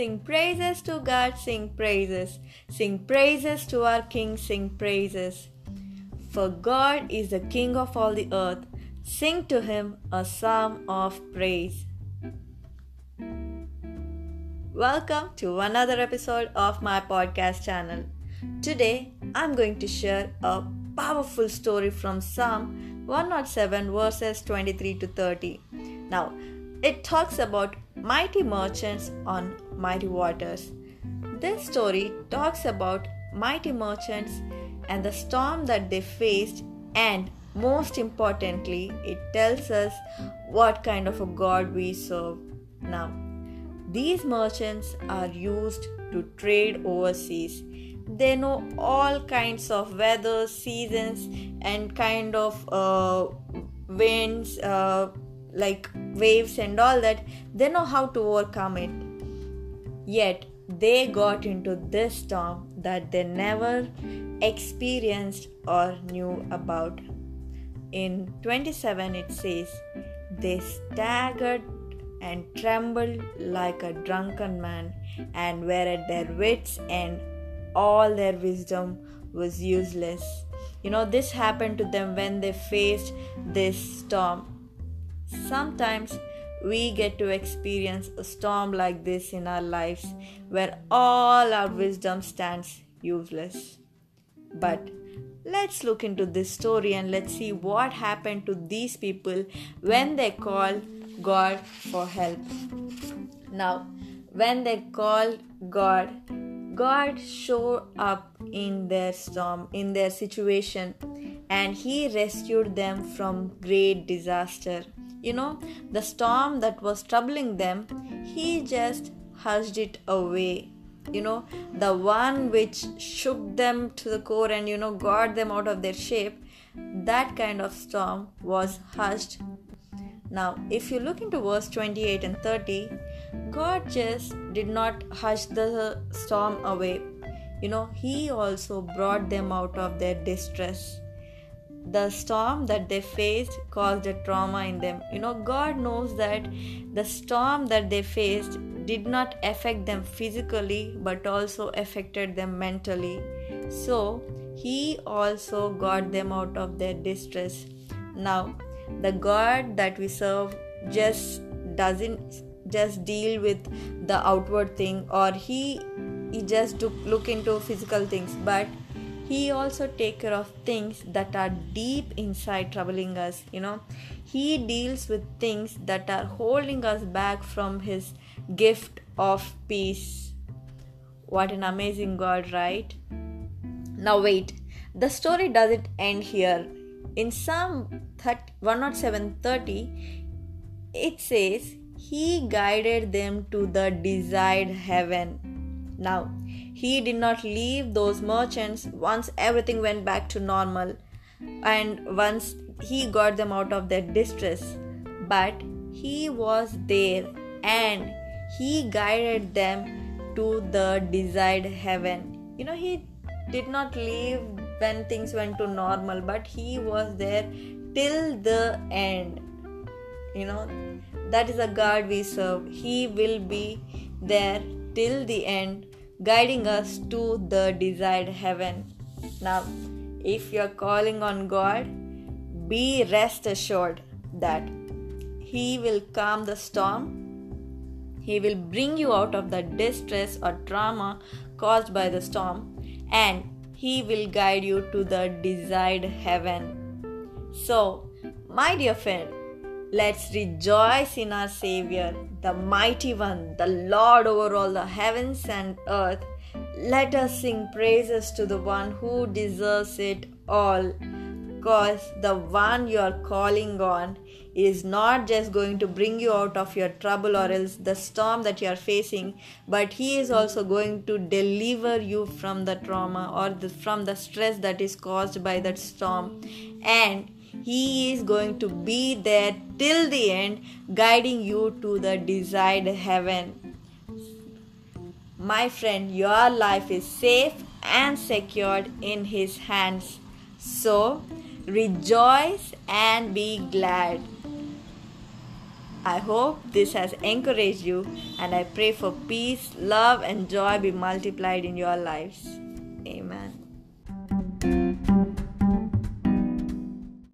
Sing praises to God, sing praises. Sing praises to our King, sing praises. For God is the King of all the earth. Sing to him a psalm of praise. Welcome to another episode of my podcast channel. Today I'm going to share a powerful story from Psalm 107 verses 23 to 30. Now, it talks about mighty merchants on mighty waters. This story talks about mighty merchants and the storm that they faced, and most importantly, it tells us what kind of a God we serve. Now, these merchants are used to trade overseas. They know all kinds of weather, seasons, and kind of uh, winds. Uh, like waves and all that, they know how to overcome it. Yet they got into this storm that they never experienced or knew about. In 27, it says, They staggered and trembled like a drunken man and were at their wits' end. All their wisdom was useless. You know, this happened to them when they faced this storm Sometimes we get to experience a storm like this in our lives where all our wisdom stands useless. But let's look into this story and let's see what happened to these people when they called God for help. Now, when they called God, God showed up in their storm, in their situation, and He rescued them from great disaster. You know, the storm that was troubling them, he just hushed it away. You know, the one which shook them to the core and, you know, got them out of their shape, that kind of storm was hushed. Now, if you look into verse 28 and 30, God just did not hush the storm away. You know, He also brought them out of their distress the storm that they faced caused a trauma in them. You know, God knows that the storm that they faced did not affect them physically but also affected them mentally. So, He also got them out of their distress. Now, the God that we serve just doesn't just deal with the outward thing or he he just look into physical things but he also take care of things that are deep inside troubling us you know. He deals with things that are holding us back from his gift of peace. What an amazing god right? Now wait. The story doesn't end here. In psalm 107:30 it says he guided them to the desired heaven. Now he did not leave those merchants once everything went back to normal and once he got them out of their distress. But he was there and he guided them to the desired heaven. You know, he did not leave when things went to normal, but he was there till the end. You know, that is a God we serve. He will be there till the end guiding us to the desired heaven. Now, if you're calling on God, be rest assured that He will calm the storm, He will bring you out of the distress or trauma caused by the storm, and He will guide you to the desired heaven. So, my dear friend, Let's rejoice in our Savior, the mighty one, the Lord over all the heavens and earth. Let us sing praises to the one who deserves it all. Because the one you are calling on is not just going to bring you out of your trouble or else the storm that you are facing, but He is also going to deliver you from the trauma or the, from the stress that is caused by that storm. And he is going to be there till the end, guiding you to the desired heaven. My friend, your life is safe and secured in His hands. So, rejoice and be glad. I hope this has encouraged you, and I pray for peace, love, and joy be multiplied in your lives. Amen.